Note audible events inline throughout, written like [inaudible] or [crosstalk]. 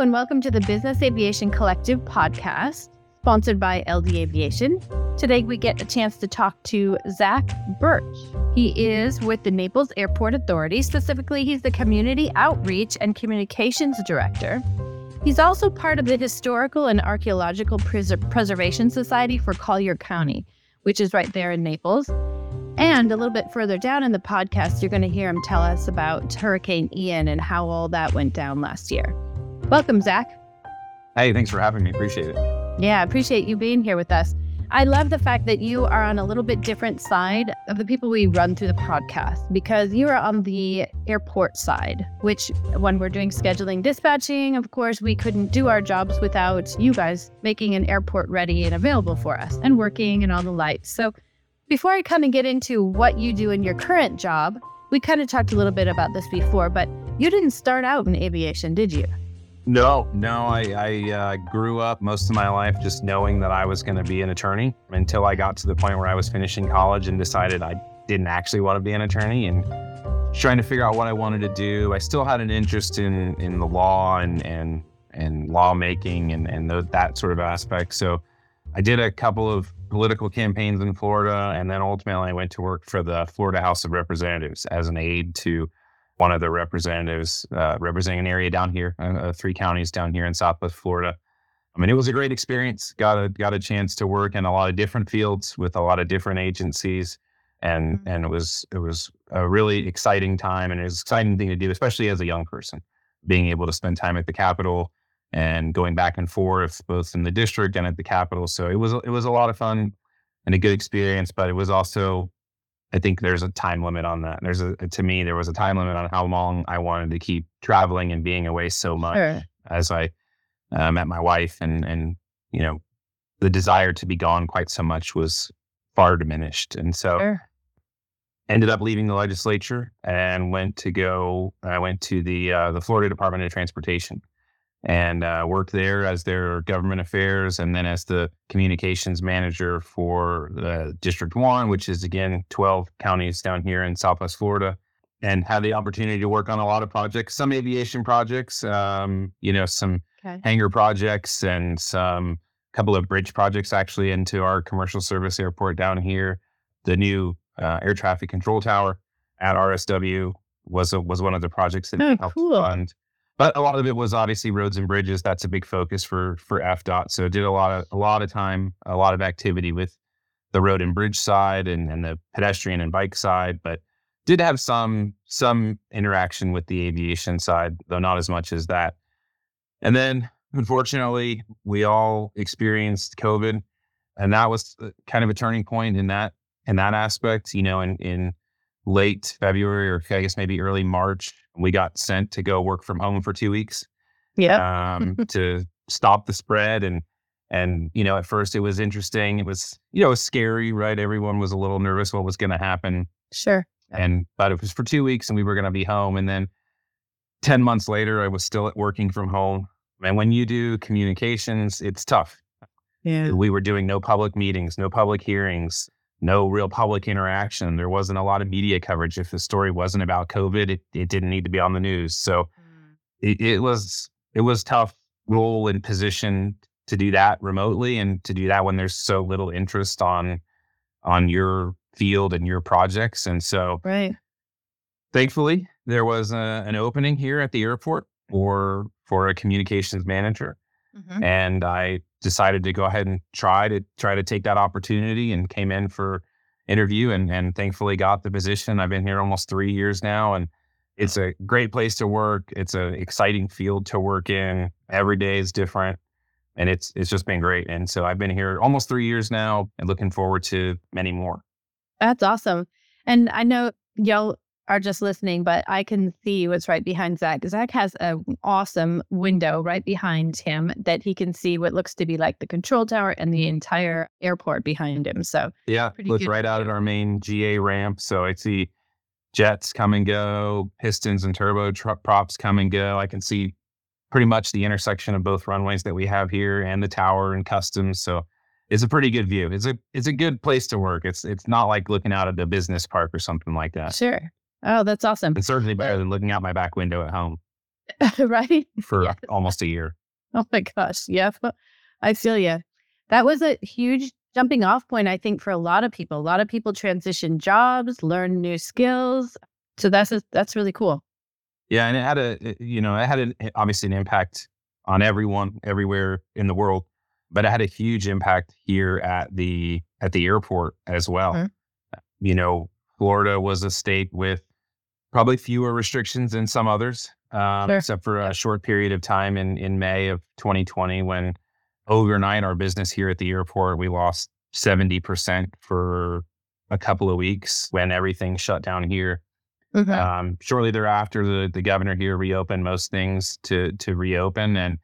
and welcome to the Business Aviation Collective podcast, sponsored by LD Aviation. Today, we get a chance to talk to Zac Burch. He is with the Naples Airport Authority. Specifically, he's the Community Outreach and Communications Director. He's also part of the Historical and Archaeological Pres- Preservation Society for Collier County, which is right there in Naples. And a little bit further down in the podcast, you're going to hear him tell us about Hurricane Ian and how all that went down last year. Welcome, Zac. Hey, thanks for having me. Appreciate it. Yeah, appreciate you being here with us. I love the fact that you are on a little bit different side of the people we run through the podcast because you are on the airport side, which when we're doing scheduling dispatching, of course, we couldn't do our jobs without you guys making an airport ready and available for us and working and all the lights. So before I kind of get into what you do in your current job, we kind of talked a little bit about this before, but you didn't start out in aviation, did you? No, no. I, I uh, grew up most of my life just knowing that I was going to be an attorney until I got to the point where I was finishing college and decided I didn't actually want to be an attorney and trying to figure out what I wanted to do. I still had an interest in in the law and and and lawmaking and and that sort of aspect. So I did a couple of political campaigns in Florida, and then ultimately I went to work for the Florida House of Representatives as an aide to one of the representatives uh, representing an area down here, uh, uh, three counties down here in Southwest Florida. I mean, it was a great experience. Got a got a chance to work in a lot of different fields with a lot of different agencies, and mm-hmm. and it was it was a really exciting time, and it was an exciting thing to do, especially as a young person, being able to spend time at the Capitol and going back and forth both in the district and at the Capitol. So it was it was a lot of fun and a good experience, but it was also I think there's a time limit on that. There's a to me there was a time limit on how long I wanted to keep traveling and being away so much sure. as I uh, met my wife and and you know the desire to be gone quite so much was far diminished, and so. Sure. Ended up leaving the legislature and went to go. I went to the uh, the Florida Department of Transportation, and uh, worked there as their government affairs and then as the communications manager for uh, District 1, which is again 12 counties down here in Southwest Florida. And had the opportunity to work on a lot of projects, some aviation projects, um, you know, some okay. hangar projects and some couple of bridge projects actually into our commercial service airport down here. The new uh, air traffic control tower at RSW was a, was one of the projects that oh, helped cool. fund but a lot of it was obviously roads and bridges. That's a big focus for for FDOT. So did a lot of a lot of time, a lot of activity with the road and bridge side and, and the pedestrian and bike side, but did have some some interaction with the aviation side, though not as much as that. And then unfortunately, we all experienced COVID, and that was uh, kind of a turning point in that in that aspect. You know, in in late February or I guess maybe early March, we got sent to go work from home for two weeks. Yeah. um, [laughs] to stop the spread and and you know at first it was interesting it was you know was scary right everyone was a little nervous what was going to happen sure and but it was for two weeks and we were going to be home and then 10 months later i was still at working from home and when you do communications it's tough yeah we were doing no public meetings no public hearings no real public interaction. There wasn't a lot of media coverage. If the story wasn't about COVID, it, it didn't need to be on the news. So mm. it, it, was it was tough role and position to do that remotely and to do that when there's so little interest on on your field and your projects. And so right. thankfully there was a, an opening here at the airport for for a communications manager. Mm-hmm. And I decided to go ahead and try to try to take that opportunity and came in for interview and and thankfully got the position. I've been here almost three years now and it's a great place to work. It's an exciting field to work in. Every day is different. And it's it's just been great. And so I've been here almost three years now and looking forward to many more. That's awesome. And I know y'all are just listening, but I can see what's right behind Zac. Zac has an awesome window right behind him that he can see what looks to be like the control tower and the entire airport behind him. So yeah, looks right out at our main GA ramp. So I see jets come and go, pistons and turbo props come and go. I can see pretty much the intersection of both runways that we have here and the tower and customs. So it's a pretty good view. It's a it's a good place to work. It's it's not like looking out at the business park or something like that. Sure. Oh, that's awesome. It's certainly better than looking out my back window at home. [laughs] right? for almost a year. Oh my gosh. Yeah. I feel you. That was a huge jumping off point, I think, for a lot of people. A lot of people transition jobs, learn new skills. So that's a, that's really cool. Yeah, and it had a you know it had an, obviously an impact on everyone everywhere in the world, but it had a huge impact here at the at the airport as well. Mhm. You know, Florida was a state with probably fewer restrictions than some others, um, Sure. except for a short period of time in in May of 2020 when overnight our business here at the airport we lost 70 percent for a couple of weeks when everything shut down here. Mhm. Um, shortly thereafter, the, the governor here reopened most things to to reopen, and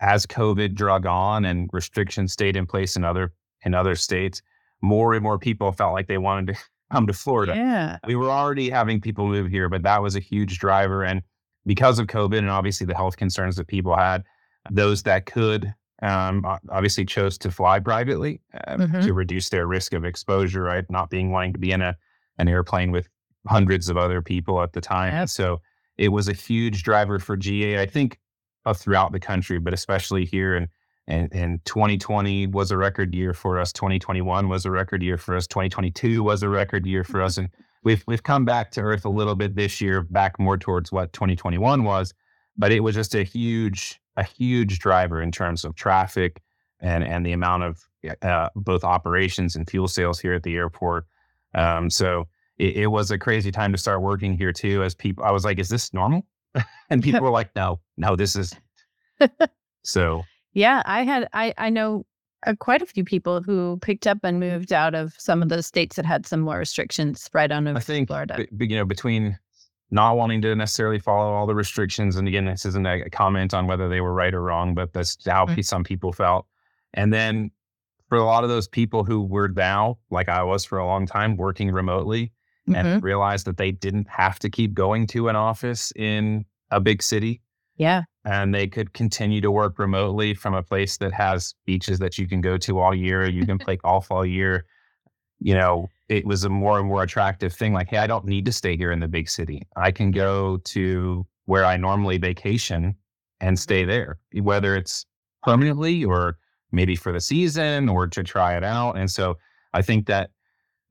as COVID drug on and restrictions stayed in place in other in other states, more and more people felt like they wanted to come to Florida. yeah. We were already having people move here, but that was a huge driver, and because of COVID and obviously the health concerns that people had, those that could um, obviously chose to fly privately uh, Mhm. to reduce their risk of exposure, right? Not being wanting to be in a an airplane with hundreds of other people at the time. Yep. So it was a huge driver for GA, I think, uh, throughout the country, but especially here. And, and, and 2020 was a record year for us. 2021 was a record year for us. 2022 was a record year for us. [laughs] And we've, we've come back to earth a little bit this year, back more towards what 2021 was. But it was just a huge, a huge driver in terms of traffic and, and the amount of uh, both operations and fuel sales here at the airport. Um, so it, it was a crazy time to start working here too. As people, I was like, "Is this normal?" [laughs] and [laughs] people were like, "No, no, this is." so Yeah. I had, I, I know uh, quite a few people who picked up and moved out of some of the states that had some more restrictions right on I think Florida. b- you know between not wanting to necessarily follow all the restrictions, and again, this isn't a comment on whether they were right or wrong, but that's how Mhm. some people felt. And then for a lot of those people who were now, like I was for a long time, working remotely, Mhm. and realized that they didn't have to keep going to an office in a big city Yeah. And they could continue to work remotely from a place that has beaches that you can go to all year. You can play golf all year. You know, it was a more and more attractive thing. Like, hey, I don't need to stay here in the big city. I can go to where I normally vacation and stay there, whether it's permanently or maybe for the season or to try it out. And so I think that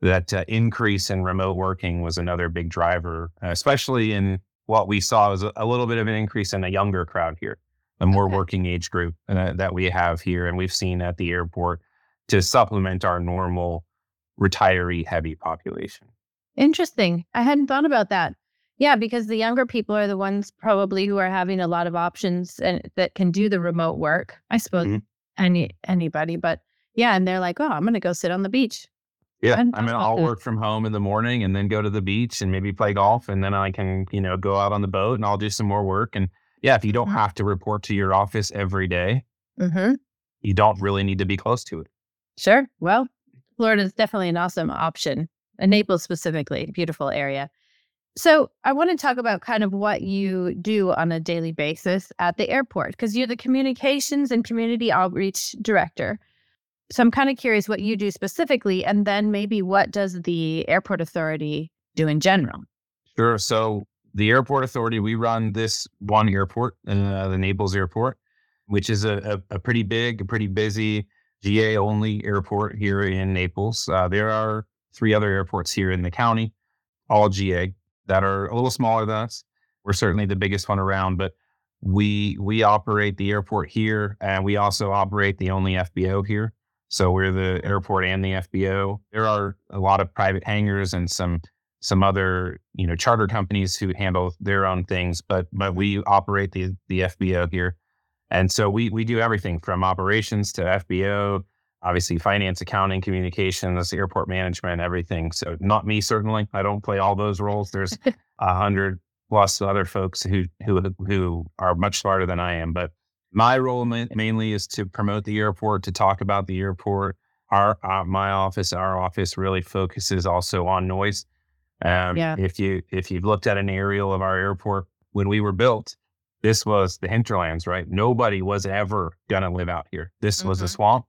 that uh, increase in remote working was another big driver, especially in what we saw was a, little bit of an increase in a younger crowd here, a more Okay. working age group uh, that we have here, and we've seen at the airport to supplement our normal retiree heavy population. Interesting. I hadn't thought about that. Yeah, because the younger people are the ones probably who are having a lot of options and that can do the remote work. I suppose Mhm. any anybody, but yeah, and they're like, "Oh, I'm going to go sit on the beach." Yeah, hadn't I mean, I'll work from home in the morning and then go to the beach and maybe play golf, and then I can, you know, go out on the boat and I'll do some more work. And yeah, if you don't Mhm. have to report to your office every day, Mm-hmm. you don't really need to be close to it. Sure. Well, Florida is definitely an awesome option. And Naples specifically, beautiful area. So I want to talk about kind of what you do on a daily basis at the airport because you're the communications and community outreach director. So I'm kind of curious what you do specifically, and then maybe what does the airport authority do in general? Sure. So the airport authority, we run this one airport, uh, the Naples Airport, which is a, a, a pretty big, a pretty busy GA only airport here in Naples. Uh, there are three other airports here in the county, all GA, that are a little smaller than us. We're certainly the biggest one around, but we we operate the airport here, and we also operate the only FBO here. So we're the airport and the FBO. There are a lot of private hangars and some some other you know charter companies who handle their own things, but but we operate the the FBO here, and so we we do everything from operations to FBO, obviously finance, accounting, communications, airport management, everything. So not me certainly. I don't play all those roles. There's [laughs] a hundred plus other folks who who who are much smarter than I am, but my role ma- mainly is to promote the airport, to talk about the airport. Our uh, my office, our office really focuses also on noise. Um, Yeah. If you if you've looked at an aerial of our airport when we were built, this was the hinterlands, right? Nobody was ever gonna live out here. This was a Mhm. swamp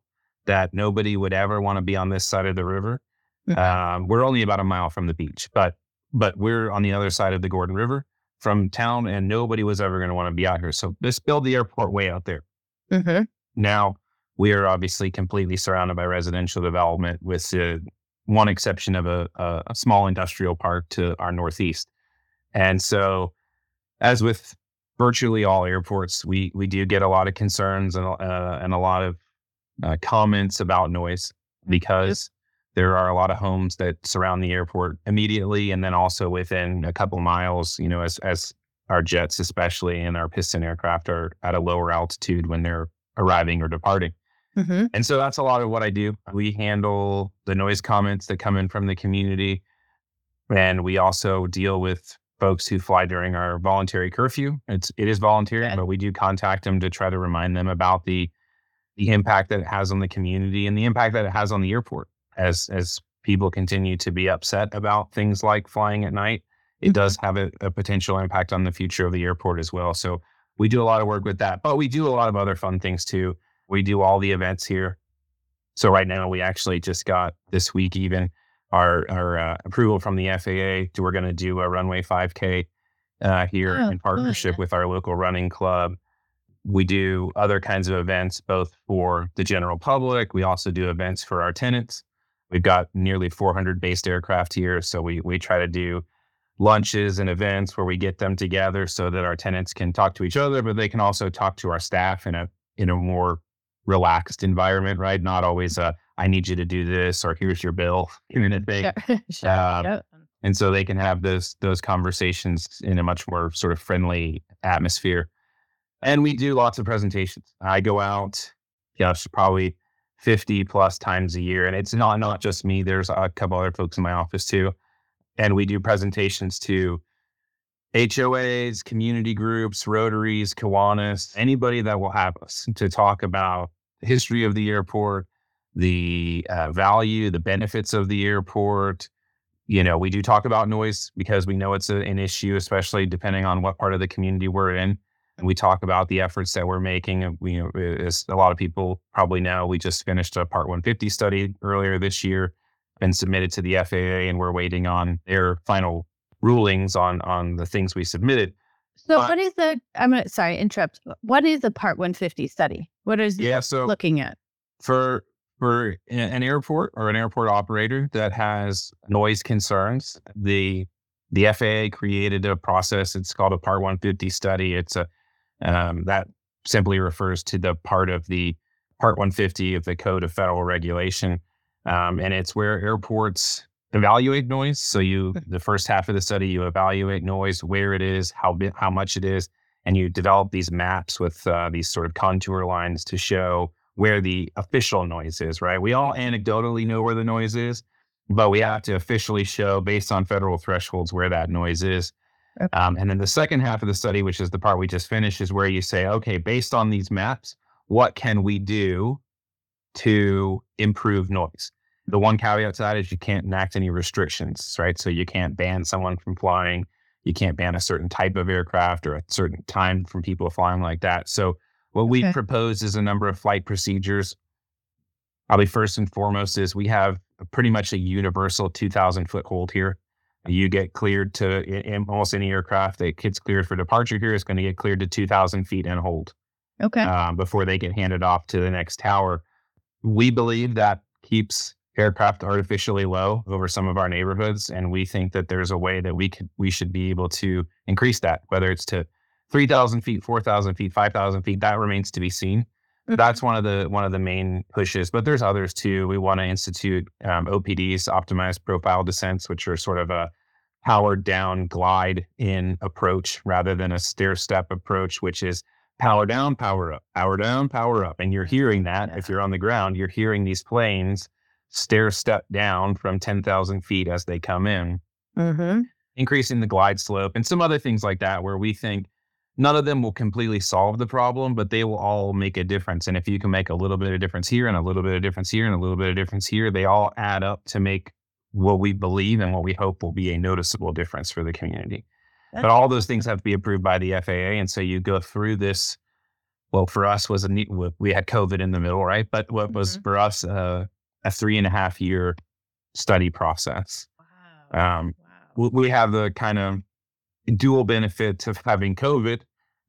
that nobody would ever want to be on this side of the river. Mhm. Um, we're only about a mile from the beach, but but we're on the other side of the Gordon River. From town, and nobody was ever going to want to be out here. So let's build the airport way out there. Mm-hmm. Now we are obviously completely surrounded by residential development, with uh, one exception of a, a, a small industrial park to our northeast. And so, as with virtually all airports, we we do get a lot of concerns and uh, and a lot of uh, comments about noise because there are a lot of homes that surround the airport immediately, and then also within a couple miles. You know, as as our jets, especially and our piston aircraft, are at a lower altitude when they're arriving or departing. Mm-hmm. And so that's a lot of what I do. We handle the noise comments that come in from the community. And we also deal with folks who fly during our voluntary curfew. It's it is voluntary, Okay. but we do contact them to try to remind them about the the impact that it has on the community and the impact that it has on the airport as as people continue to be upset about things like flying at night. It Mhm. does have a, a potential impact on the future of the airport as well. So we do a lot of work with that, but we do a lot of other fun things too. We do all the events here. So right now we actually just got this week even our our uh, approval from the FAA to we're going to do a runway 5K uh, here Oh, in partnership with our local running club. We do other kinds of events both for the general public. We also do events for our tenants. We've got nearly 400 based aircraft here, so we we try to do lunches and events where we get them together so that our tenants can talk to each other, but they can also talk to our staff in a in a more relaxed environment, right? Not always a I need you to do this or here's your bill kind of thing. Sure. [laughs] sure. Um, Yep. And so they can have those those conversations in a much more sort of friendly atmosphere. And we do lots of presentations. I go out, gosh, probably 50 plus times a year. And it's not not just me. There's a couple other folks in my office too. And we do presentations to HOAs, community groups, Rotaries, Kiwanis, anybody that will have us to talk about the history of the airport, the uh, value, the benefits of the airport. You know, we do talk about noise because we know it's a, an issue, especially depending on what part of the community we're in. And we talk about the efforts that we're making. And we, you know, as a lot of people probably know, we just finished a Part 150 study earlier this year, been submitted to the FAA, and we're waiting on their final rulings on on the things we submitted. So But- what is the I'm gonna sorry, interrupt. What is the part 150 study? What is Yeah, so looking at? for for an airport or an airport operator that has noise concerns, the the FAA created a process. It's called a Part 150 study. It's a um, that simply refers to the part of the Part 150 of the Code of Federal Regulation, um, and it's where airports evaluate noise. So you the first half of the study you evaluate noise, where it is, how how much it is, and you develop these maps with uh, these sort of contour lines to show where the official noise is, right? We all anecdotally know where the noise is, but we have to officially show based on federal thresholds where that noise is. Okay. Um, and then the second half of the study, which is the part we just finished, is where you say, okay, based on these maps, what can we do to improve noise? The one caveat to that is you can't enact any restrictions, right? So you can't ban someone from flying. You can't ban a certain type of aircraft or a certain time from people flying like that. So what we Okay. propose is a number of flight procedures. Probably first and foremost is we have pretty much a universal 2,000 foot hold here. You get cleared to in, almost any aircraft that gets cleared for departure here is going to get cleared to 2,000 feet and hold Okay. um, before they get handed off to the next tower. We believe that keeps aircraft artificially low over some of our neighborhoods, and we think that there's a way that we could we should be able to increase that, whether it's to three thousand feet, four thousand feet, five thousand feet. That remains to be seen. That's one of the one of the main pushes, but there's others too. We want to institute um, OPDs, optimized profile descents, which are sort of a powered down glide in approach rather than a stair step approach, which is power down, power up, power down, power up. And you're hearing that if you're on the ground, you're hearing these planes stair step down from 10,000 feet as they come in, Mm-hmm. increasing the glide slope and some other things like that, where we think none of them will completely solve the problem, but they will all make a difference. And if you can make a little bit of difference here and a little bit of difference here and a little bit of difference here, they all add up to make what we believe and what we hope will be a noticeable difference for the community. But all those things have to be approved by the FAA. And so you go through this. Well, for us was a neat, we had COVID in the middle, right? But what was Mhm. for us uh, a three and a half year study process. Wow. Um, wow. we, we have the kind of dual benefit of having COVID,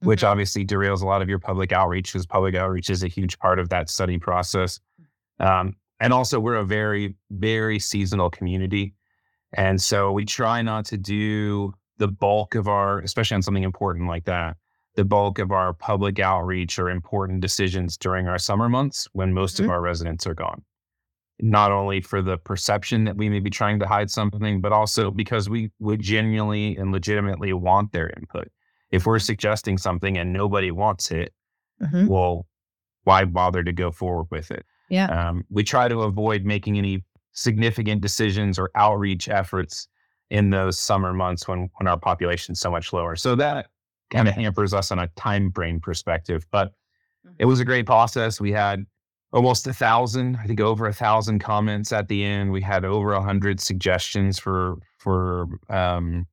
which Mhm. obviously derails a lot of your public outreach because public outreach is a huge part of that study process. Um, and also, we're a very, very seasonal community. And so we try not to do the bulk of our, especially on something important like that, the bulk of our public outreach or important decisions during our summer months when most Mhm. of our residents are gone. Not only for the perception that we may be trying to hide something, but also because we would genuinely and legitimately want their input. If we're Mhm. suggesting something and nobody wants it, Mhm. well, why bother to go forward with it? Yeah. Um, we try to avoid making any significant decisions or outreach efforts in those summer months when when our population's so much lower. So that kind of hampers us on a time frame perspective. But it was a great process. We had almost a thousand, I think over a thousand comments at the end. We had over a hundred suggestions for for um,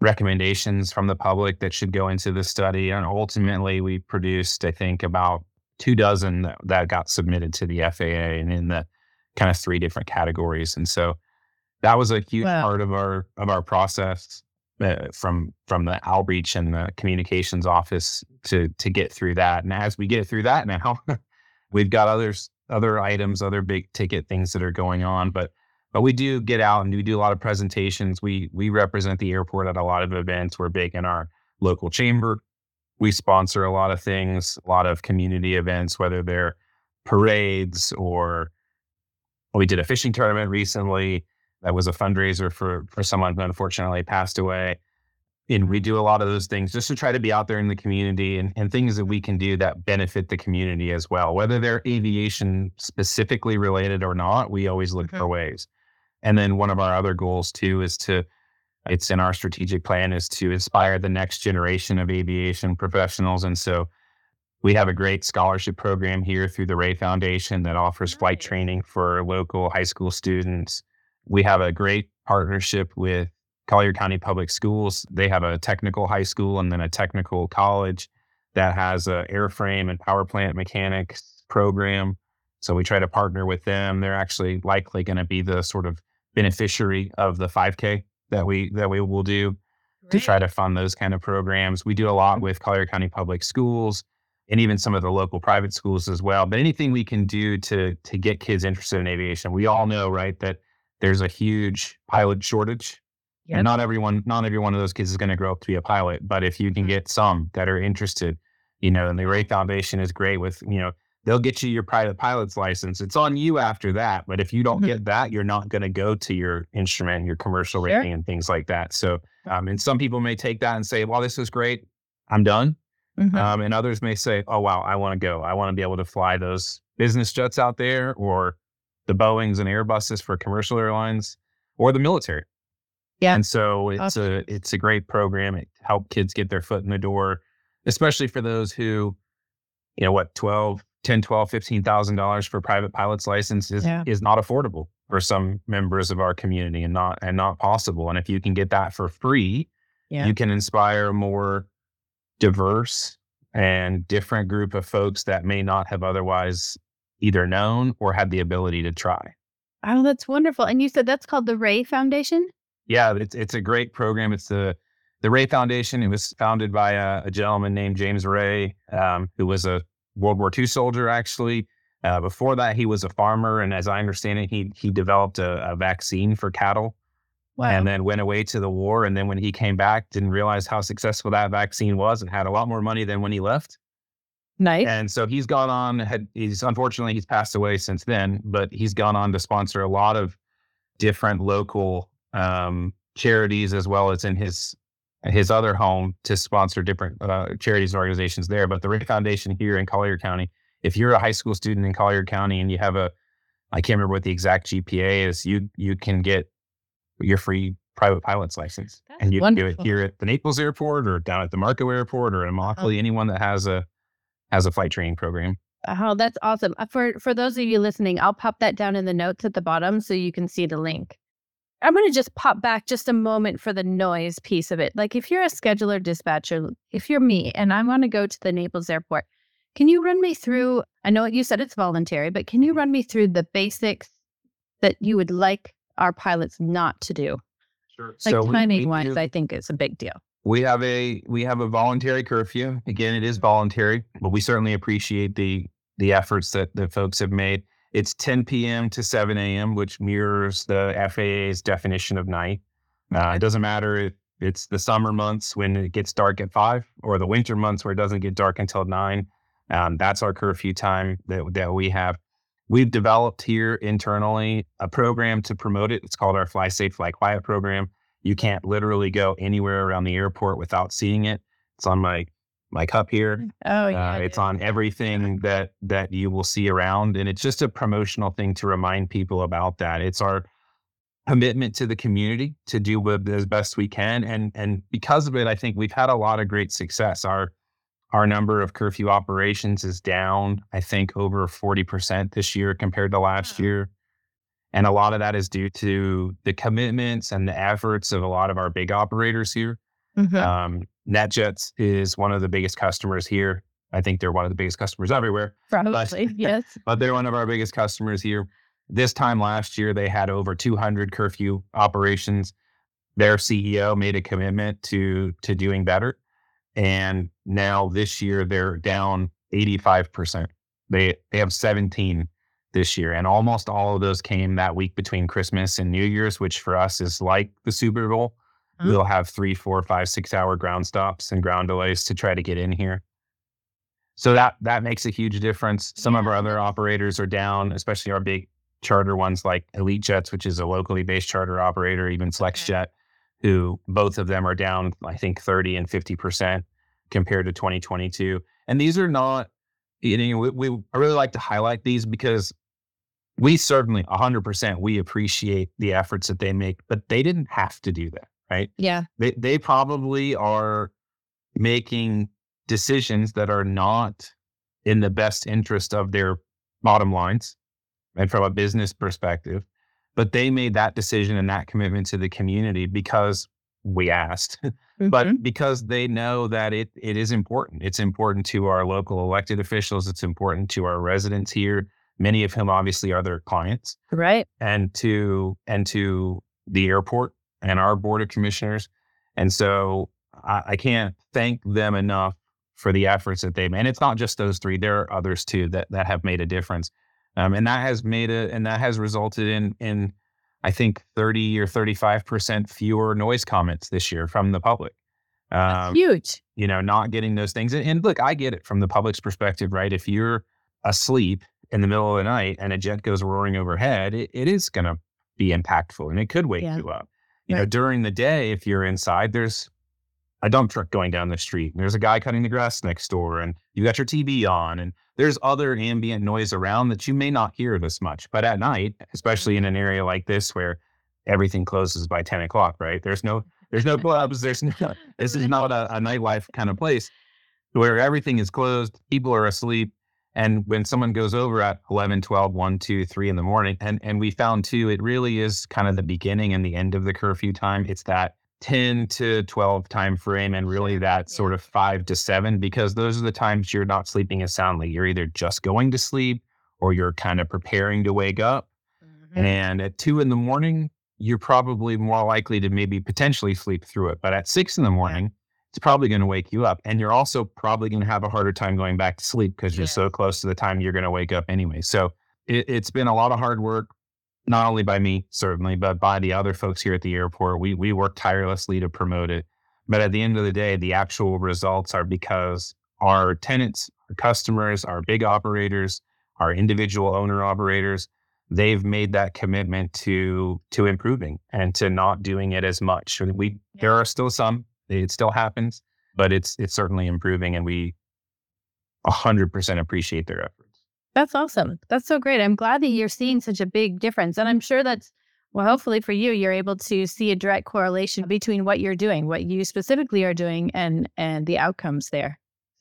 recommendations from the public that should go into the study. And ultimately we produced, I think, about two dozen that, that got submitted to the FAA and in the kind of three different categories. And so that was a huge Wow. part of our of our process uh, from from the outreach and the communications office to to get through that. And as we get through that now, [laughs] we've got others other items, other big ticket things that are going on. But but we do get out and we do a lot of presentations. We we represent the airport at a lot of events. We're big in our local chamber. We sponsor a lot of things, a lot of community events, whether they're parades or we did a fishing tournament recently that was a fundraiser for for someone who unfortunately passed away. And we do a lot of those things just to try to be out there in the community and, and things that we can do that benefit the community as well. Whether they're aviation specifically related or not, we always look for Mhm. ways. And then one of our other goals too is to it's in our strategic plan is to inspire the next generation of aviation professionals. And so we have a great scholarship program here through the Ray Foundation that offers flight training for local high school students. We have a great partnership with Collier County Public Schools. They have a technical high school and then a technical college that has a airframe and power plant mechanics program. So we try to partner with them. They're actually likely going to be the sort of beneficiary of the 5K that we that we will do to try to fund those kind of programs. We do a lot mm-hmm. with Collier County Public Schools and even some of the local private schools as well. But anything we can do to to get kids interested in aviation. We all know, right, that there's a huge pilot shortage. Yep. And not everyone, not every one of those kids is going to grow up to be a pilot. But if you can Mhm. get some that are interested, you know, and the Ray Foundation is great with, you know, they'll get you your private pilot's license. It's on you after that. But if you don't Mhm. get that, you're not going to go to your instrument, your commercial Sure. rating, and things like that. So, um, and some people may take that and say, "Well, this is great. I'm done." Mhm. Um, and others may say, "Oh, wow, I want to go. I want to be able to fly those business jets out there, or the Boeing's and Airbuses for commercial airlines, or the military." Yeah. And so it's a it's a great program. It helps kids get their foot in the door, especially for those who, you know, what 12, 10, 12, 15,000 dollars for private pilot's license is Yeah. is not affordable for some members of our community and not and not possible. And if you can get that for free, Yeah. you can inspire a more diverse and different group of folks that may not have otherwise either known or had the ability to try. Oh, that's wonderful. And you said that's called the Ray Foundation? Yeah, it's it's a great program. It's the the Ray Foundation. It was founded by a, a gentleman named James Ray, um, who was a World War II soldier. Actually, uh, before that, he was a farmer, and as I understand it, he he developed a, a vaccine for cattle, Wow. and then went away to the war. And then when he came back, didn't realize how successful that vaccine was, and had a lot more money than when he left. nice. And so he's gone on. Had he's unfortunately he's passed away since then, but he's gone on to sponsor a lot of different local um, charities as well as in his his other home to sponsor different uh, charities and organizations there. But the Ray Foundation here in Collier County, if you're a high school student in Collier County and you have a, I can't remember what the exact GPA is, you you can get your free private pilot's license, That's and you can do it here at the Naples Airport or down at the Marco Airport or in Immokalee. Anyone that has a has a flight training program. Oh, that's awesome. Uh, For for those of you listening, I'll pop that down in the notes at the bottom so you can see the link. I'm going to just pop back just a moment for the noise piece of it. Like if you're a scheduler dispatcher, if you're me and I want to go to the Naples airport, can you run me through? I know you said it's voluntary, but can you run me through the basics that you would like our pilots not to do? Sure. Like we- we timing wise, I think it's a big deal. We have a we have a voluntary curfew. Again, it is voluntary, but we certainly appreciate the the efforts that the folks have made. It's 10 p.m. to 7 a.m., which mirrors the FAA's definition of night. Uh, it doesn't matter if it's the summer months when it gets dark at five, or the winter months where it doesn't get dark until nine. Um, that's our curfew time that that we have. We've developed here internally a program to promote it. It's called our Fly Safe, Fly Quiet program. You can't literally go anywhere around the airport without seeing it. It's on my my cup here. Mm, oh yeah, uh, it's on everything that that you will see around, and it's just a promotional thing to remind people about that. It's our commitment to the community to do as best we can, and and because of it, I think we've had a lot of great success. Our our number of curfew operations is down, I think, over forty percent this year compared to last year. And a lot of that is due to the commitments and the efforts of a lot of our big operators here. Mm-hmm. Um, NetJets is one of the biggest customers here. I think they're one of the biggest customers everywhere. Probably, but, yes. [laughs] But they're one of our biggest customers here. This time last year, they had over 200 curfew operations. Their CEO made a commitment to to doing better, and now this year they're down 85 percent. They they have 17 this year. And almost all of those came that week between Christmas and New Year's, which for us is like the Super Bowl. Mm-hmm. We'll have three, four, five, six hour ground stops and ground delays to try to get in here. So that that makes a huge difference. Some yeah. of our other operators are down, especially our big charter ones like Elite Jets, which is a locally based charter operator, even FlexJet, okay. who both of them are down, I think, 30 and 50% compared to 2022. And these are not, you know, we, we I really like to highlight these because we certainly 100% we appreciate the efforts that they make but they didn't have to do that right yeah they, they probably are making decisions that are not in the best interest of their bottom lines and from a business perspective but they made that decision and that commitment to the community because we asked [laughs] mm-hmm. but because they know that it it is important it's important to our local elected officials it's important to our residents here many of whom obviously are their clients. Right. And to and to the airport and our board of commissioners. And so I, I can't thank them enough for the efforts that they've made. And it's not just those three, there are others too that that have made a difference. Um, and that has made it and that has resulted in in I think 30 or 35% fewer noise comments this year from the public. Um, huge. You know, not getting those things. And, and look, I get it from the public's perspective, right? If you're asleep in the middle of the night and a jet goes roaring overhead, it, it is going to be impactful and it could wake yeah. you up. You right. know, during the day, if you're inside, there's a dump truck going down the street and there's a guy cutting the grass next door and you got your TV on and there's other ambient noise around that you may not hear this much. But at night, especially in an mm-hmm. area like this where everything closes by 10 o'clock, right? There's no, there's no clubs. There's no, this is [laughs] not a, a nightlife kind of place where everything is closed. People are asleep. And when someone goes over at 11, 12, 1, 2, 3 in the morning, and, and we found too, it really is kind of the beginning and the end of the curfew time. It's that 10 to 12 time frame and really that sort of 5 to 7 because those are the times you're not sleeping as soundly. You're either just going to sleep or you're kind of preparing to wake up. Mm-hmm. And at 2 in the morning, you're probably more likely to maybe potentially sleep through it. But at 6 in the morning, it's probably going to wake you up. And you're also probably going to have a harder time going back to sleep because you're so close to the time you're going to wake up anyway. So it, it's been a lot of hard work, not only by me, certainly, but by the other folks here at the airport. We, we work tirelessly to promote it. But at the end of the day, the actual results are because our tenants, our customers, our big operators, our individual owner operators, they've made that commitment to to improving and to not doing it as much. We yeah. there are still some it still happens, but it's it's certainly improving, and we hundred percent appreciate their efforts. That's awesome. That's so great. I'm glad that you're seeing such a big difference, and I'm sure that's well. Hopefully for you, you're able to see a direct correlation between what you're doing, what you specifically are doing, and and the outcomes there.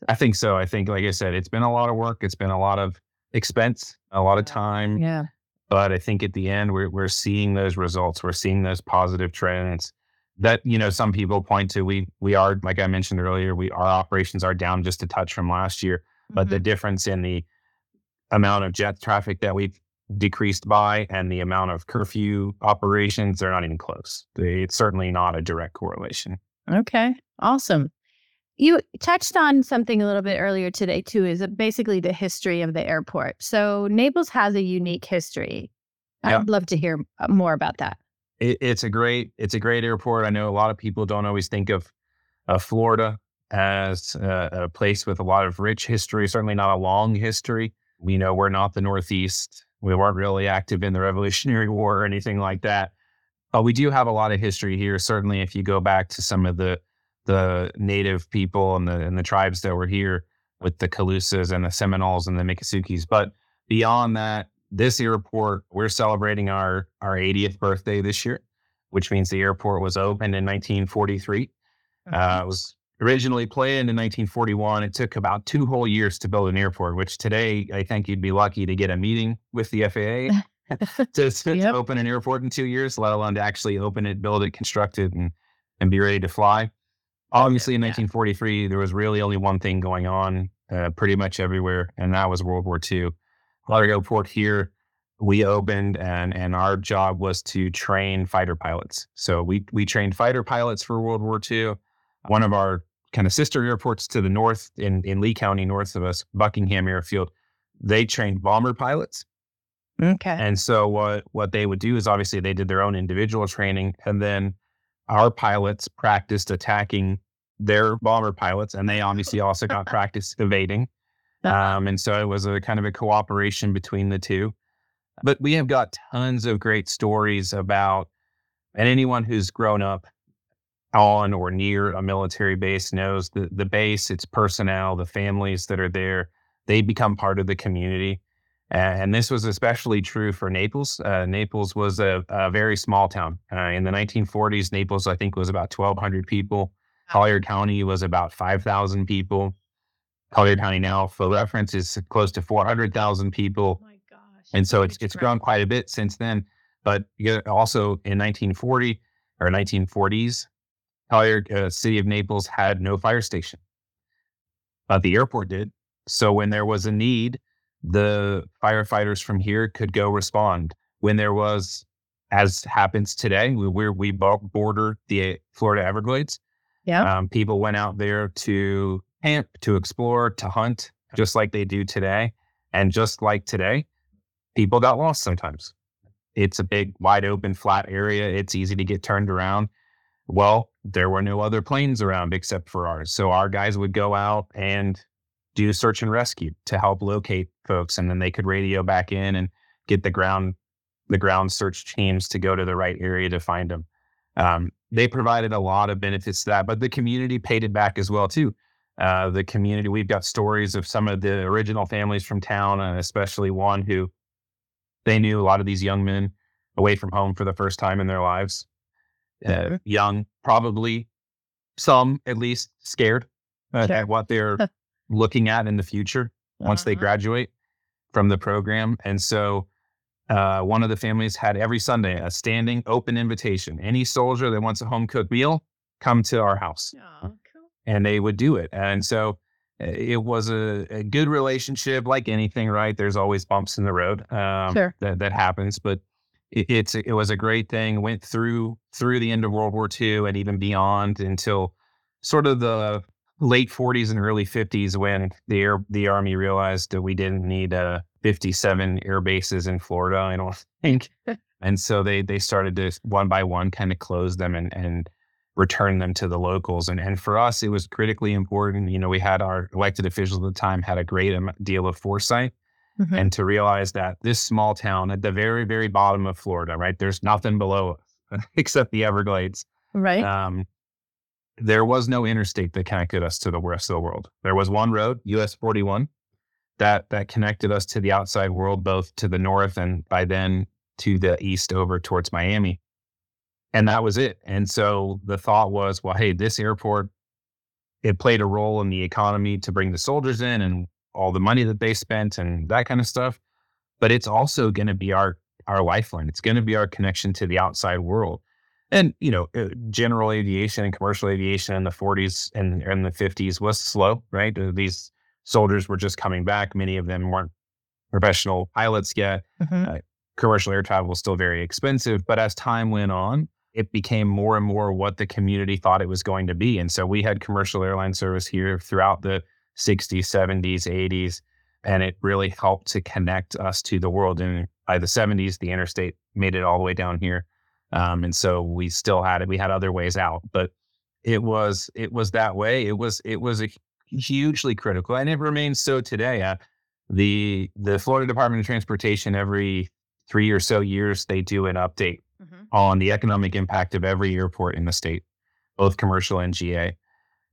I think so. I think, like I said, it's been a lot of work. It's been a lot of expense, a lot of time. Yeah. But I think at the end, we're we're seeing those results. We're seeing those positive trends that you know some people point to we we are like i mentioned earlier we our operations are down just a touch from last year but mm-hmm. the difference in the amount of jet traffic that we've decreased by and the amount of curfew operations they're not even close they, it's certainly not a direct correlation Okay, awesome. You touched on something a little bit earlier today, too, is basically the history of the airport. So Naples has a unique history. I'd Yeah. love to hear uh, more about that. It, it's a great it's a great airport. I know a lot of people don't always think of Florida as a, place with a lot of rich history. Certainly not a long history. We know we're not the Northeast. We weren't really active in the [laughs] Revolutionary War or anything like that. But we do have a lot of history here. Certainly, if you go back to some of the the native people and the and the tribes that were here with the Calusas and the Seminoles and the Miccosukees. But beyond that, this airport, we're celebrating our our 80th birthday this year, which means the airport was opened in 1943. Uh, it was originally planned in 1941. It took about two whole years to build an airport, which today I think you'd be lucky to get a meeting with the FAA [laughs] to, to Yep. open an airport in two years, let alone to actually open it, build it, construct it, and and be ready to fly. Obviously, in Yeah. 1943, there was really only one thing going on, uh, pretty much everywhere, and that was World War II. Lauderdale Airport here, we opened, and and our job was to train fighter pilots. So we we trained fighter pilots for World War II. One of our kind of sister airports to the north in in Lee County, north of us, Buckingham Airfield, they trained bomber pilots. Okay. And so what what they would do is obviously they did their own individual training, and then our pilots practiced attacking their bomber pilots, and they obviously also got [laughs] practice evading. Um, and so it was a kind of a cooperation between the two. But we have got tons of great stories about, and anyone who's grown up on or near a military base knows the the base, its personnel, the families that are there, they become part of the community. And this was especially true for Naples. Uh, Naples was a, a very small town. Uh, in the 1940s, Naples, I think, was about 1,200 people. Collier County was about 5,000 people. Collier County now, for reference, is close to 400,000 people. Oh my gosh. And so it's it's grown quite a bit since then. But also in 1940 or 1940s, Collier uh, City of Naples had no fire station, but the airport did. So when there was a need, the firefighters from here could go respond. When there was, as happens today, we we bo- border the Florida Everglades. Yeah. Um, people went out there to camp, to explore, to hunt, just like they do today. And just like today, people got lost sometimes. It's a big, wide open, flat area. It's easy to get turned around. Well, there were no other planes around except for ours. So our guys would go out and do search and rescue to help locate folks. And then they could radio back in and get the ground, the ground search teams to go to the right area to find them. Um, they provided a lot of benefits to that, but the community paid it back as well too. Uh, the community, we've got stories of some of the original families from town, and especially one who they knew a lot of these young men away from home for the first time in their lives. Uh, young, probably some at least scared uh, Sure. at what they're [laughs] looking at in the future once they Uh-huh. graduate from the program. And so uh, one of the families had every Sunday a standing open invitation. Any soldier that wants a home cooked meal, come to our house. Aw, cool. And they would do it. And so uh, it was a, a good relationship, like anything, right? There's always bumps in the road um, Sure. that, that happens, but it, it's it was a great thing. Went through through the end of World War II and even beyond until sort of the late 40s and early 50s when the air the army realized that we didn't need uh 57 air bases in Florida I don't [laughs] think [laughs] and so they they started to one by one kind of close them and and return them to the locals and and for us it was critically important you know we had our elected officials at the time had a great deal of foresight Mhm. and to realize that this small town at the very very bottom of Florida right there's nothing below us [laughs] except the Everglades right. um, there was no interstate that connected us to the rest of the world. There was one road, US 41, that that connected us to the outside world, both to the north and by then to the east over towards Miami. And that was it. And so the thought was, well, hey, this airport, it played a role in the economy to bring the soldiers in and all the money that they spent and that kind of stuff. But it's also going to be our our lifeline. It's going to be our connection to the outside world and you know uh, general aviation and commercial aviation in the 40s and, and the 50s was slow right Uh, these soldiers were just coming back many of them weren't professional pilots yet Mhm. commercial air travel was still very expensive but as time went on it became more and more what the community thought it was going to be. And so we had commercial airline service here throughout the 60s, 70s, 80s, and it really helped to connect us to the world. And by the 70s, the interstate made it all the way down here. Um, and so we still had it. We had other ways out, but it was it was that way. It was it was a hugely critical, and it remains so today. Uh, the the Florida Department of Transportation every three or so years they do an update mm-hmm. on the economic impact of every airport in the state, both commercial and GA.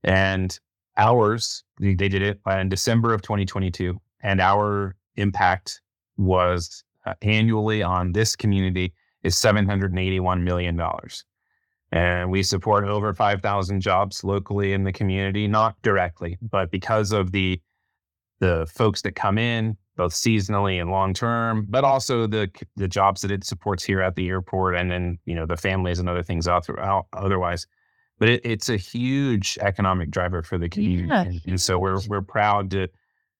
And ours, they did it in December of 2022, and our impact was uh, annually on this community is $781 million. And we support over 5,000 jobs locally in the community, not directly, but because of the the folks that come in, both seasonally and long term, but also the the jobs that it supports here at the airport, and then you know the families and other things out throughout otherwise. But it, it's a huge economic driver for the community, yeah, and, and, so we're we're proud to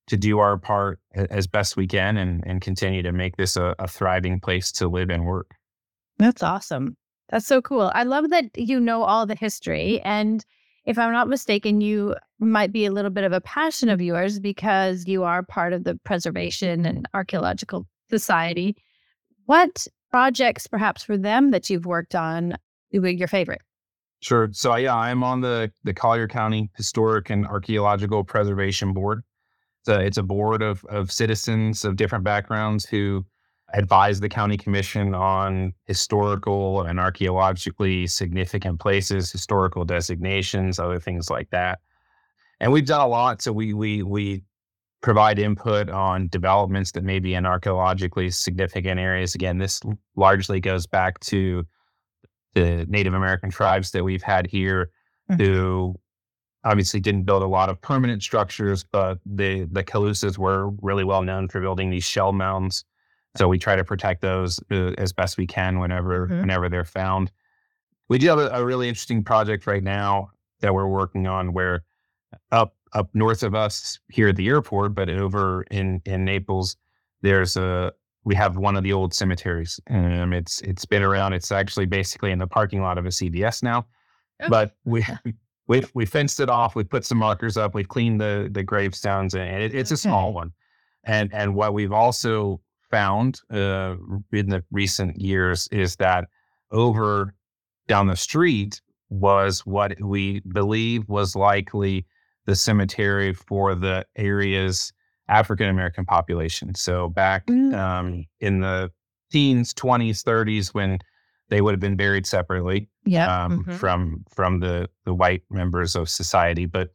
to do our part as best we can and and continue to make this a, a thriving place to live and work. That's awesome. That's so cool. I love that you know all the history. And if I'm not mistaken, you might be a little bit of a passion of yours because you are part of the Preservation and Archaeological Society. What projects, perhaps for them, that you've worked on, were your favorite? Sure. So yeah, I'm on the the Collier County Historic and Archaeological Preservation Board. A, it's a board of of citizens of different backgrounds who advise the county commission on historical and archaeologically significant places, historical designations, other things like that. And we've done a lot. So we we we provide input on developments that may be in archaeologically significant areas. Again, this largely goes back to the Native American tribes that we've had here mm-hmm. who obviously didn't build a lot of permanent structures, but the the Calusas were really well known for building these shell mounds so we try to protect those uh, as best we can whenever mm-hmm. whenever they're found. We do have a, a, really interesting project right now that we're working on where up up north of us here at the airport, but over in in Naples, there's a we have one of the old cemeteries. Um, it's it's been around. It's actually basically in the parking lot of a CVS now, okay. but we. [laughs] We we fenced it off. We put some markers up. We've cleaned the the gravestones, and it, it's okay. a small one. And and what we've also found uh, in the recent years is that over down the street was what we believe was likely the cemetery for the area's African American population. So back mm. um, in the teens, 20s, 30s, when they would have been buried separately yeah, um, mm-hmm. from from the the white members of society, but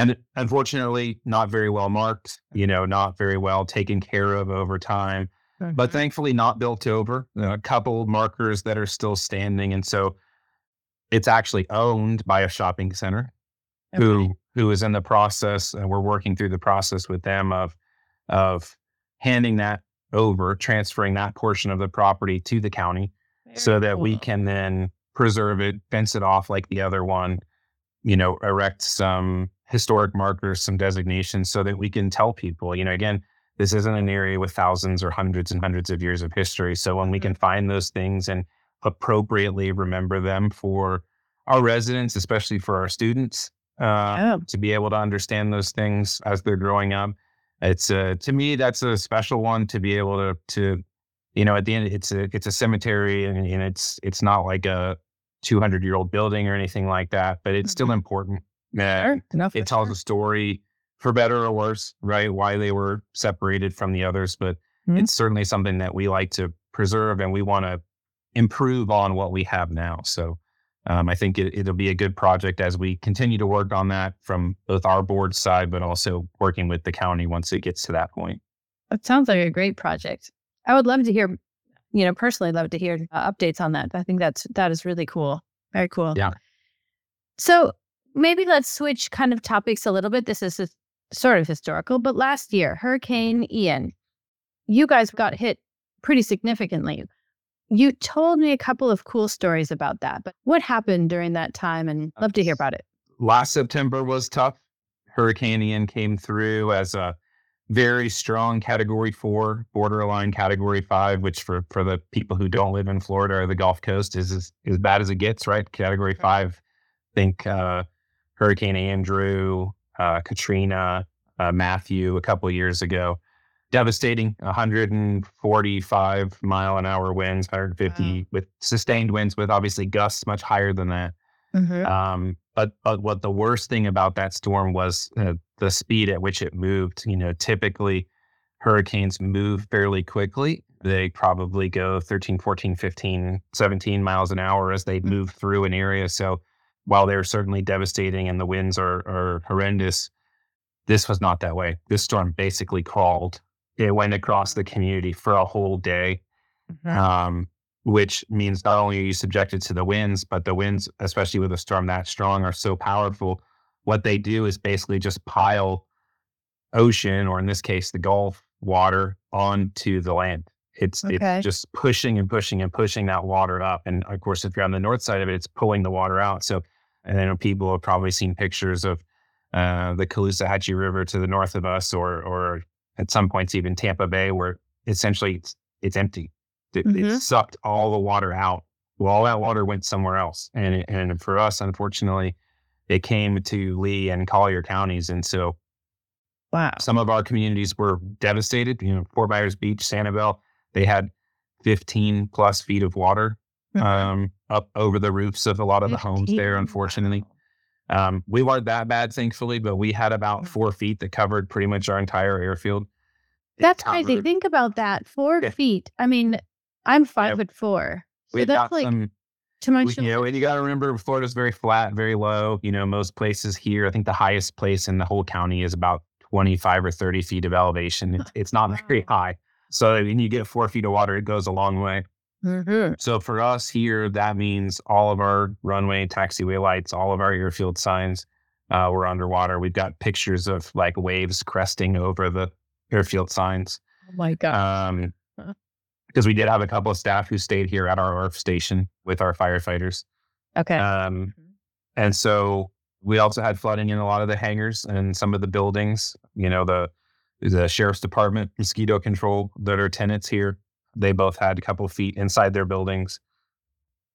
and unfortunately not very well marked you know not very well taken care of over time mm-hmm. but thankfully not built over a couple markers that are still standing and so it's actually owned by a shopping center okay. who who is in the process and we're working through the process with them of of handing that over transferring that portion of the property to the county very so that cool. we can then preserve it fence it off like the other one you know erect some historic markers, some designations so that we can tell people, you know, again, this isn't an area with thousands or hundreds and hundreds of years of history. So when we mm-hmm. can find those things and appropriately remember them for our residents, especially for our students, uh, to be able to understand those things as they're growing up, it's uh, to me that's a special one to be able to to you know at the end it's a it's a cemetery and, and it's it's not like a 200 year old building or anything like that, but it's mm-hmm. still important Sure, enough it tells sure. a story for better or worse, right? Why they were separated from the others, but mm-hmm. it's certainly something that we like to preserve and we want to improve on what we have now. So um, I think it, it'll be a good project as we continue to work on that from both our board side, but also working with the county once it gets to that point. That sounds like a great project. I would love to hear, you know, personally love to hear uh, updates on that. I think that's that is really cool. Very cool. Yeah. So maybe let's switch kind of topics a little bit. This is sort of historical, but last year, Hurricane Ian, you guys got hit pretty significantly. You told me a couple of cool stories about that, but what happened during that time? And love to hear about it. Last September was tough. Hurricane Ian came through as a very strong category four, borderline category five, which for, for the people who don't live in Florida or the Gulf Coast is as, as bad as it gets, right? Category five, think uh, Hurricane Andrew, uh, Katrina, uh, Matthew a couple years ago. Devastating 145 mile an hour winds, 150 wow. with sustained winds, with obviously gusts much higher than that. Mm-hmm. Um, but, but what the worst thing about that storm was uh, the speed at which it moved. You know, typically hurricanes move fairly quickly. They probably go 13, 14, 15, 17 miles an hour as they mm-hmm. move through an area. So while they're certainly devastating and the winds are, are horrendous, this was not that way. This storm basically crawled. It went across the community for a whole day, mm-hmm. um, which means not only are you subjected to the winds, but the winds, especially with a storm that strong, are so powerful what they do is basically just pile ocean, or in this case, the Gulf water onto the land. It's okay. it's just pushing and pushing and pushing that water up. And of course, if you're on the north side of it, it's pulling the water out. So, and I know people have probably seen pictures of uh, the Caloosahatchee River to the north of us, or or at some points even Tampa Bay, where essentially it's it's empty. It, mm-hmm. it sucked all the water out. Well, all that water went somewhere else, and and for us, unfortunately, it came to Lee and Collier counties. And so wow. some of our communities were devastated. You know, Fort Myers Beach, Sanibel, they had 15 plus feet of water mm-hmm. um, up over the roofs of a lot of the homes there, unfortunately. Um, we weren't that bad, thankfully, but we had about mm. four feet that covered pretty much our entire airfield. That's crazy. Think about that. Four yeah. feet. I mean, I'm five foot four. So that's like some, to my you know, and you got to remember Florida's very flat, very low. You know, most places here, I think the highest place in the whole county is about 25 or 30 feet of elevation. It's, it's not very high. So when you get four feet of water, it goes a long way. Mm-hmm. So for us here, that means all of our runway, taxiway lights, all of our airfield signs uh, were underwater. We've got pictures of like waves cresting over the airfield signs. Oh my God. Um, because we did have a couple of staff who stayed here at our ARF station with our firefighters. Okay. Um, mm-hmm. and so we also had flooding in a lot of the hangars and some of the buildings. You know, the the sheriff's department, mosquito control that are tenants here. They both had a couple feet inside their buildings.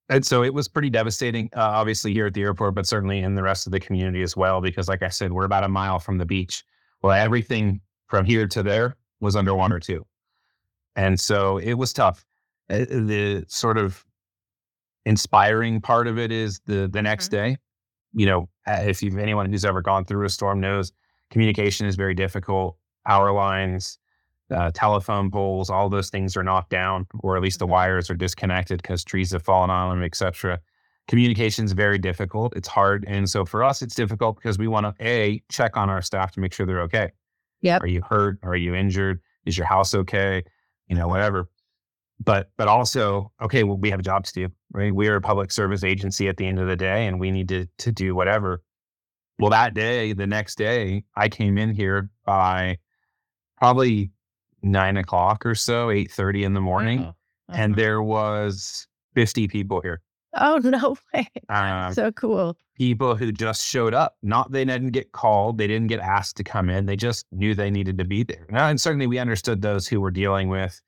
And so it was pretty devastating, uh, obviously here at the airport, but certainly in the rest of the community as well. Because, like I said, we're about a mile from the beach. Well, everything from here to there was underwater too. And so it was tough. Uh, the sort of inspiring part of it is the the next mm-hmm. day. You know, if you've anyone who's ever gone through a storm knows communication is very difficult. Power lines, uh, telephone poles, all those things are knocked down, or at least the mm-hmm. wires are disconnected because trees have fallen on them, etc. Communication is very difficult. It's hard, and so for us, it's difficult because we want to a check on our staff to make sure they're okay. Yep. Are you hurt? Are you injured? Is your house okay? you know, whatever. But but also, okay, well, we have a job to do, right? We are a public service agency at the end of the day, and we need to to do whatever. Well, that day, the next day, I came in here by probably nine o'clock or so, eight thirty in the morning, uh-huh. and there was fifty people here. Oh [laughs] no way! Uh, so cool. People who just showed up. Not they didn't get called. They didn't get asked to come in. They just knew they needed to be there. Now, and certainly we understood those who were dealing with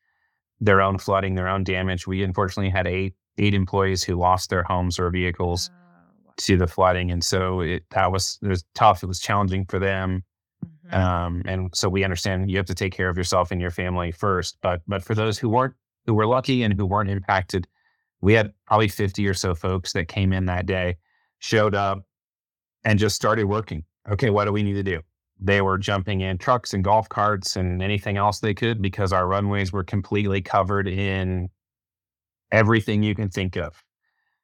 their own flooding, their own damage. We unfortunately had eight eight employees who lost their homes or vehicles oh, to the flooding, and so it that was it was tough. It was challenging for them. Mm-hmm. Um, and so we understand you have to take care of yourself and your family first. But but for those who weren't who were lucky and who weren't impacted, we had probably 50 or so folks that came in that day, showed up, and just started working. Okay, what do we need to do? They were jumping in trucks and golf carts and anything else they could because our runways were completely covered in everything you can think of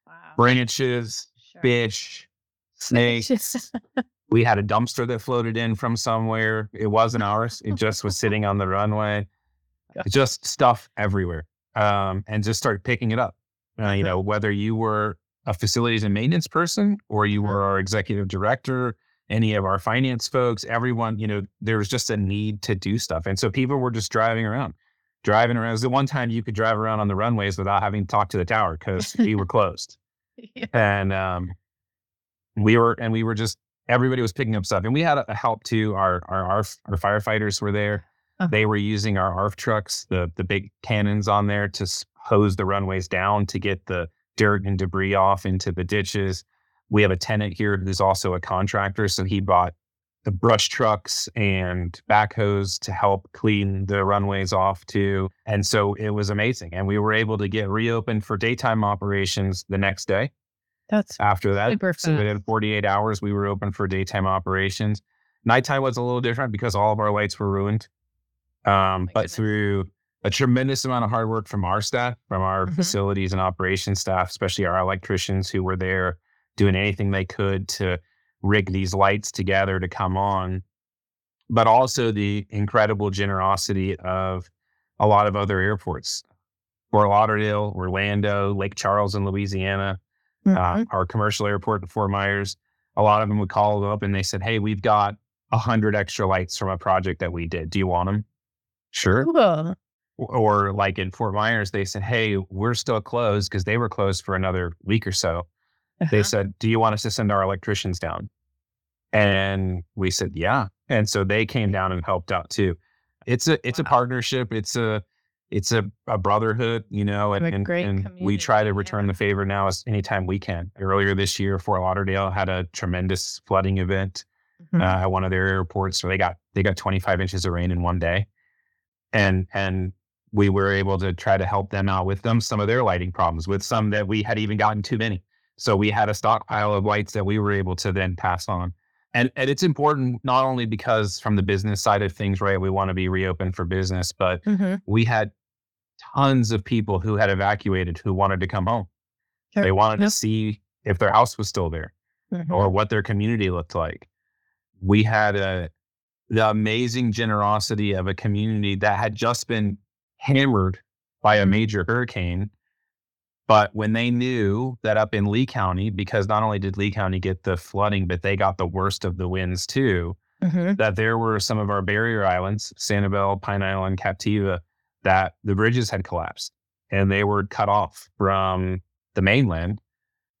wow. branches, sure. fish, snakes. [laughs] [laughs] we had a dumpster that floated in from somewhere. It wasn't ours, it just was sitting on the runway. [laughs] Just stuff everywhere. Um, and just started picking it up. Uh, you know, whether you were a facilities and maintenance person or you were our executive director, any of our finance folks, everyone, you know, there was just a need to do stuff. And so people were just driving around, driving around. It was the one time you could drive around on the runways without having to talk to the tower because we were [laughs] closed. yeah. And um, we were, and we were just, everybody was picking up stuff. And we had a help too. Our, our, our, our firefighters were there. Uh-huh. They were using our ARF trucks, the the big cannons on there, to hose the runways down to get the dirt and debris off into the ditches. We have a tenant here who's also a contractor, so he bought the brush trucks and backhoes to help clean the runways off too. And so it was amazing. And we were able to get reopened for daytime operations the next day. That's after that. So within 48 hours, we were open for daytime operations. Nighttime was a little different because all of our lights were ruined. Um, oh but goodness. through a tremendous amount of hard work from our staff, from our mm-hmm. facilities and operations staff, especially our electricians who were there doing anything they could to rig these lights together to come on, but also the incredible generosity of a lot of other airports. Fort Lauderdale, Orlando, Lake Charles in Louisiana, mm-hmm. uh, our commercial airport in Fort Myers. A lot of them would call up and they said, Hey, we've got a hundred extra lights from a project that we did. Do you want them? Sure. Cool. Or like in Fort Myers, they said, Hey, we're still closed because they were closed for another week or so. Uh-huh. They said, Do you want us to send our electricians down? And we said, Yeah. And so they came down and helped out too. It's a it's wow. a partnership. It's a it's a, a brotherhood, you know, and, and, and we try to return yeah. the favor now as anytime we can. Earlier this year, Fort Lauderdale had a tremendous flooding event mm-hmm. uh, at one of their airports. So they got they got 25 inches of rain in one day, and and we were able to try to help them out with them some of their lighting problems with some that we had even gotten too many. So we had a stockpile of lights that we were able to then pass on. And, and it's important not only because from the business side of things, right? We want to be reopened for business, but mm-hmm. we had tons of people who had evacuated who wanted to come home. Sure. They wanted yep. to see if their house was still there mm-hmm. or what their community looked like. We had a the amazing generosity of a community that had just been hammered by a mm-hmm. major hurricane. But when they knew that up in Lee County, because not only did Lee County get the flooding, but they got the worst of the winds too, mm-hmm. that there were some of our barrier islands, Sanibel, Pine Island, Captiva, that the bridges had collapsed and they were cut off from the mainland.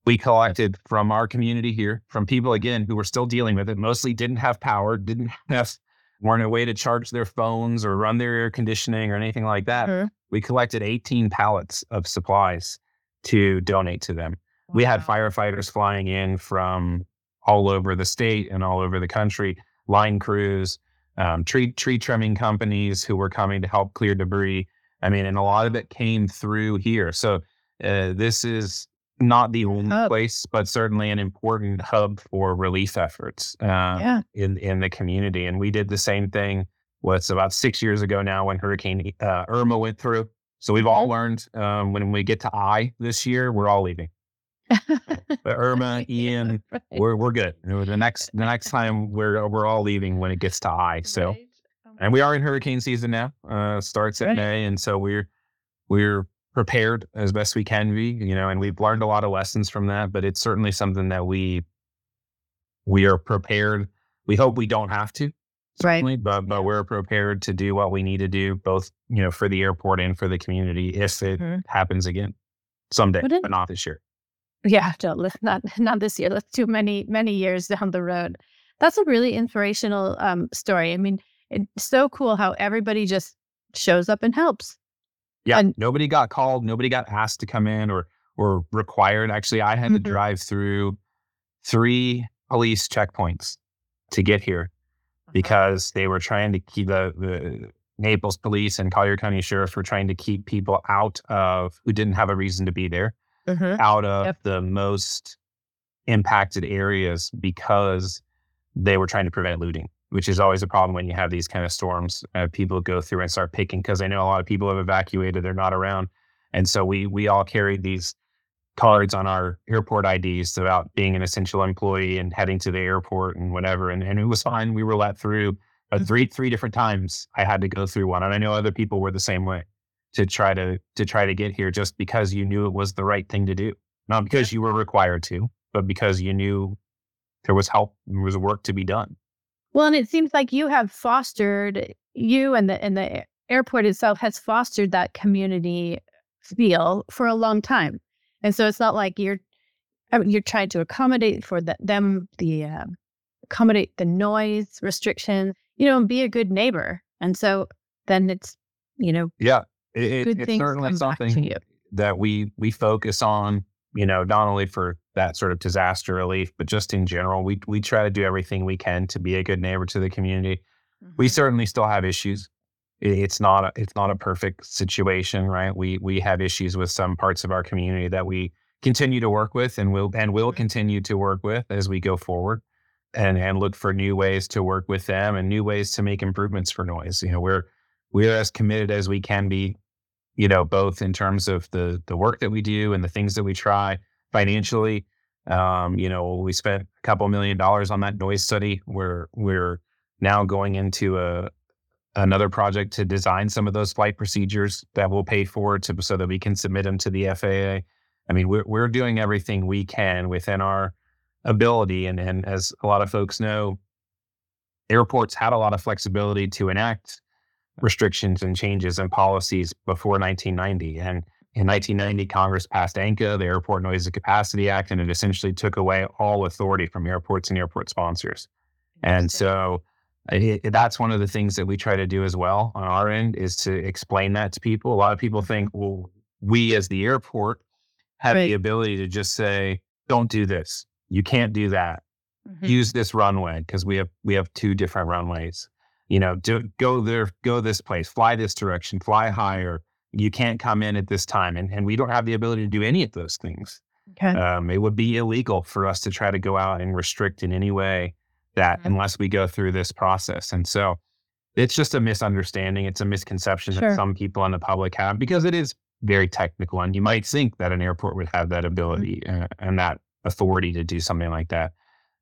We collected from our community here, from people again who were still dealing with it, mostly didn't have power, didn't [laughs] have weren't a way to charge their phones or run their air conditioning or anything like that. Mm-hmm. We collected 18 pallets of supplies to donate to them. Wow. We had firefighters flying in from all over the state and all over the country, line crews, um, tree tree trimming companies who were coming to help clear debris. I mean, and a lot of it came through here. So uh, this is not the only hub. place, but certainly an important hub for relief efforts uh, yeah. in in the community. And we did the same thing. What's about six years ago now when Hurricane uh, Irma went through. So we've all learned um, when we get to I this year, we're all leaving. [laughs] but Irma, Ian, right. we're we're good. The next the [laughs] next time we're we're all leaving when it gets to I. So, right. oh and we are in hurricane season now. Uh, starts at right. May, and so we're we're prepared as best we can be. You know, and we've learned a lot of lessons from that. But it's certainly something that we we are prepared. We hope we don't have to, right? But but we're prepared to do what we need to do, both you know for the airport and for the community if it mm-hmm. happens again someday, but not this year. Yeah, don't not not this year. Let's do many many years down the road. That's a really inspirational um, story. I mean, it's so cool how everybody just shows up and helps. Yeah, and, nobody got called. Nobody got asked to come in or or required. Actually, I had mm-hmm. to drive through three police checkpoints to get here. Because they were trying to keep the, the Naples police and Collier County sheriffs were trying to keep people out of who didn't have a reason to be there mm-hmm. out of yep. the most impacted areas because they were trying to prevent looting, which is always a problem when you have these kind of storms. Uh, people go through and start picking because I know a lot of people have evacuated; they're not around, and so we we all carried these cards on our airport IDs about being an essential employee and heading to the airport and whatever. And, and it was fine. We were let through. Mm-hmm. three three different times I had to go through one, and I know other people were the same way to try to to try to get here just because you knew it was the right thing to do not because you were required to but because you knew there was help there was work to be done well and it seems like you have fostered you and the and the airport itself has fostered that community feel for a long time and so it's not like you're I mean, you're trying to accommodate for the, them the uh, accommodate the noise restrictions you know and be a good neighbor and so then it's, you know, yeah, it, good it's certainly come back to something that we we focus on. You know, not only for that sort of disaster relief, but just in general, we we try to do everything we can to be a good neighbor to the community. We Mhm. certainly still have issues. It's not a, it's not a perfect situation, right? We we have issues with some parts of our community that we continue to work with and will and will Mhm. continue to work with as we go forward and and look for new ways to work with them and new ways to make improvements for noise. You know, we're we're as committed as we can be, you know, both in terms of the the work that we do and the things that we try financially. Um, you know, we spent a couple million dollars on that noise study. We're we're now going into a another project to design some of those flight procedures that we'll pay for to so that we can submit them to the FAA. I mean, we're we're doing everything we can within our ability, and and as a lot of folks know, airports had a lot of flexibility to enact restrictions and changes and policies before 1990. And in 1990, Congress passed ANCA, the Airport Noise and Capacity Act, and it essentially took away all authority from airports and airport sponsors. And so it, that's one of the things that we try to do as well on our end is to explain that to people. A lot of people think, well, we as the airport have Right. the ability to just say, don't do this. You can't do that. Mhm. Use this runway because we have we have two different runways. You know, do, go there, go this place, fly this direction, fly higher. You can't come in at this time, and and we don't have the ability to do any of those things Okay. um, it would be illegal for us to try to go out and restrict in any way that Mhm. unless we go through this process. And so it's just a misunderstanding. It's a misconception Sure. that some people in the public have because it is very technical. And you might think that an airport would have that ability uh, and that authority to do something like that.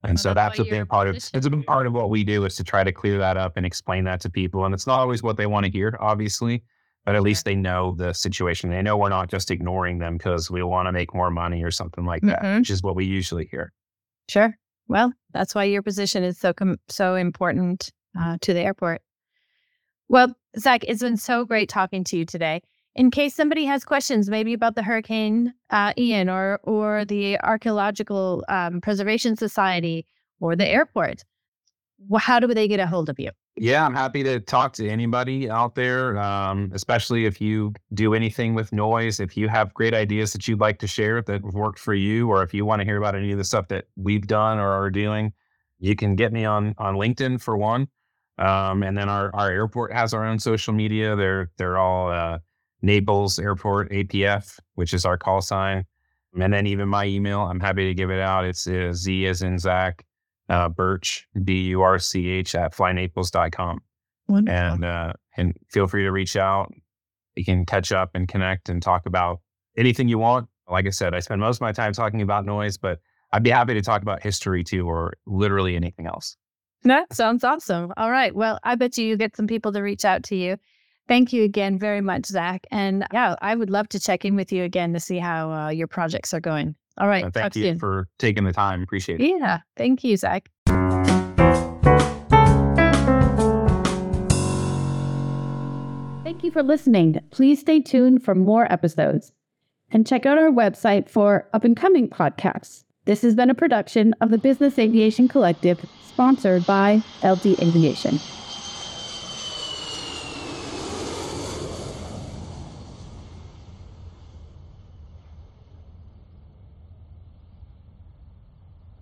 And Well, so that's that's a big part of it's a big part of what we do is to try to clear that up and explain that to people. And it's not always what they want to hear, obviously, but at Sure. least they know the situation. They know we're not just ignoring them because we want to make more money or something like that, Mhm. which is what we usually hear. Sure. Well, that's why your position is so com- so important uh, to the airport. Well, Zac, it's been so great talking to you today. In case somebody has questions, maybe about the Hurricane uh, Ian or or the Archaeological um, Preservation Society or the airport, how do they get a hold of you? Yeah, I'm happy to talk to anybody out there, um, especially if you do anything with noise. If you have great ideas that you'd like to share that have worked for you, or if you want to hear about any of the stuff that we've done or are doing, you can get me on on LinkedIn for one. Um, and then our, our airport has our own social media. They're they're all uh, Naples Airport APF, which is our call sign. And then even my email, I'm happy to give it out. It's uh, Z as in Zac, uh, Burch, B U R C H at flynaples.com. Wonderful. And, uh, and feel free to reach out. We can catch up and connect and talk about anything you want. Like I said, I spend most of my time talking about noise, but I'd be happy to talk about history too, or literally anything else. That sounds awesome. All right. Well, I bet you you get some people to reach out to you. Thank you again very much, Zac. And yeah, I would love to check in with you again to see how uh, your projects are going. All right. Uh, talk thank you soon. for taking the time. Appreciate it. Yeah. Thank you, Zac. Thank you for listening. Please stay tuned for more episodes and check out our website for up and coming podcasts. This has been a production of the Business Aviation Collective, sponsored by LD Aviation.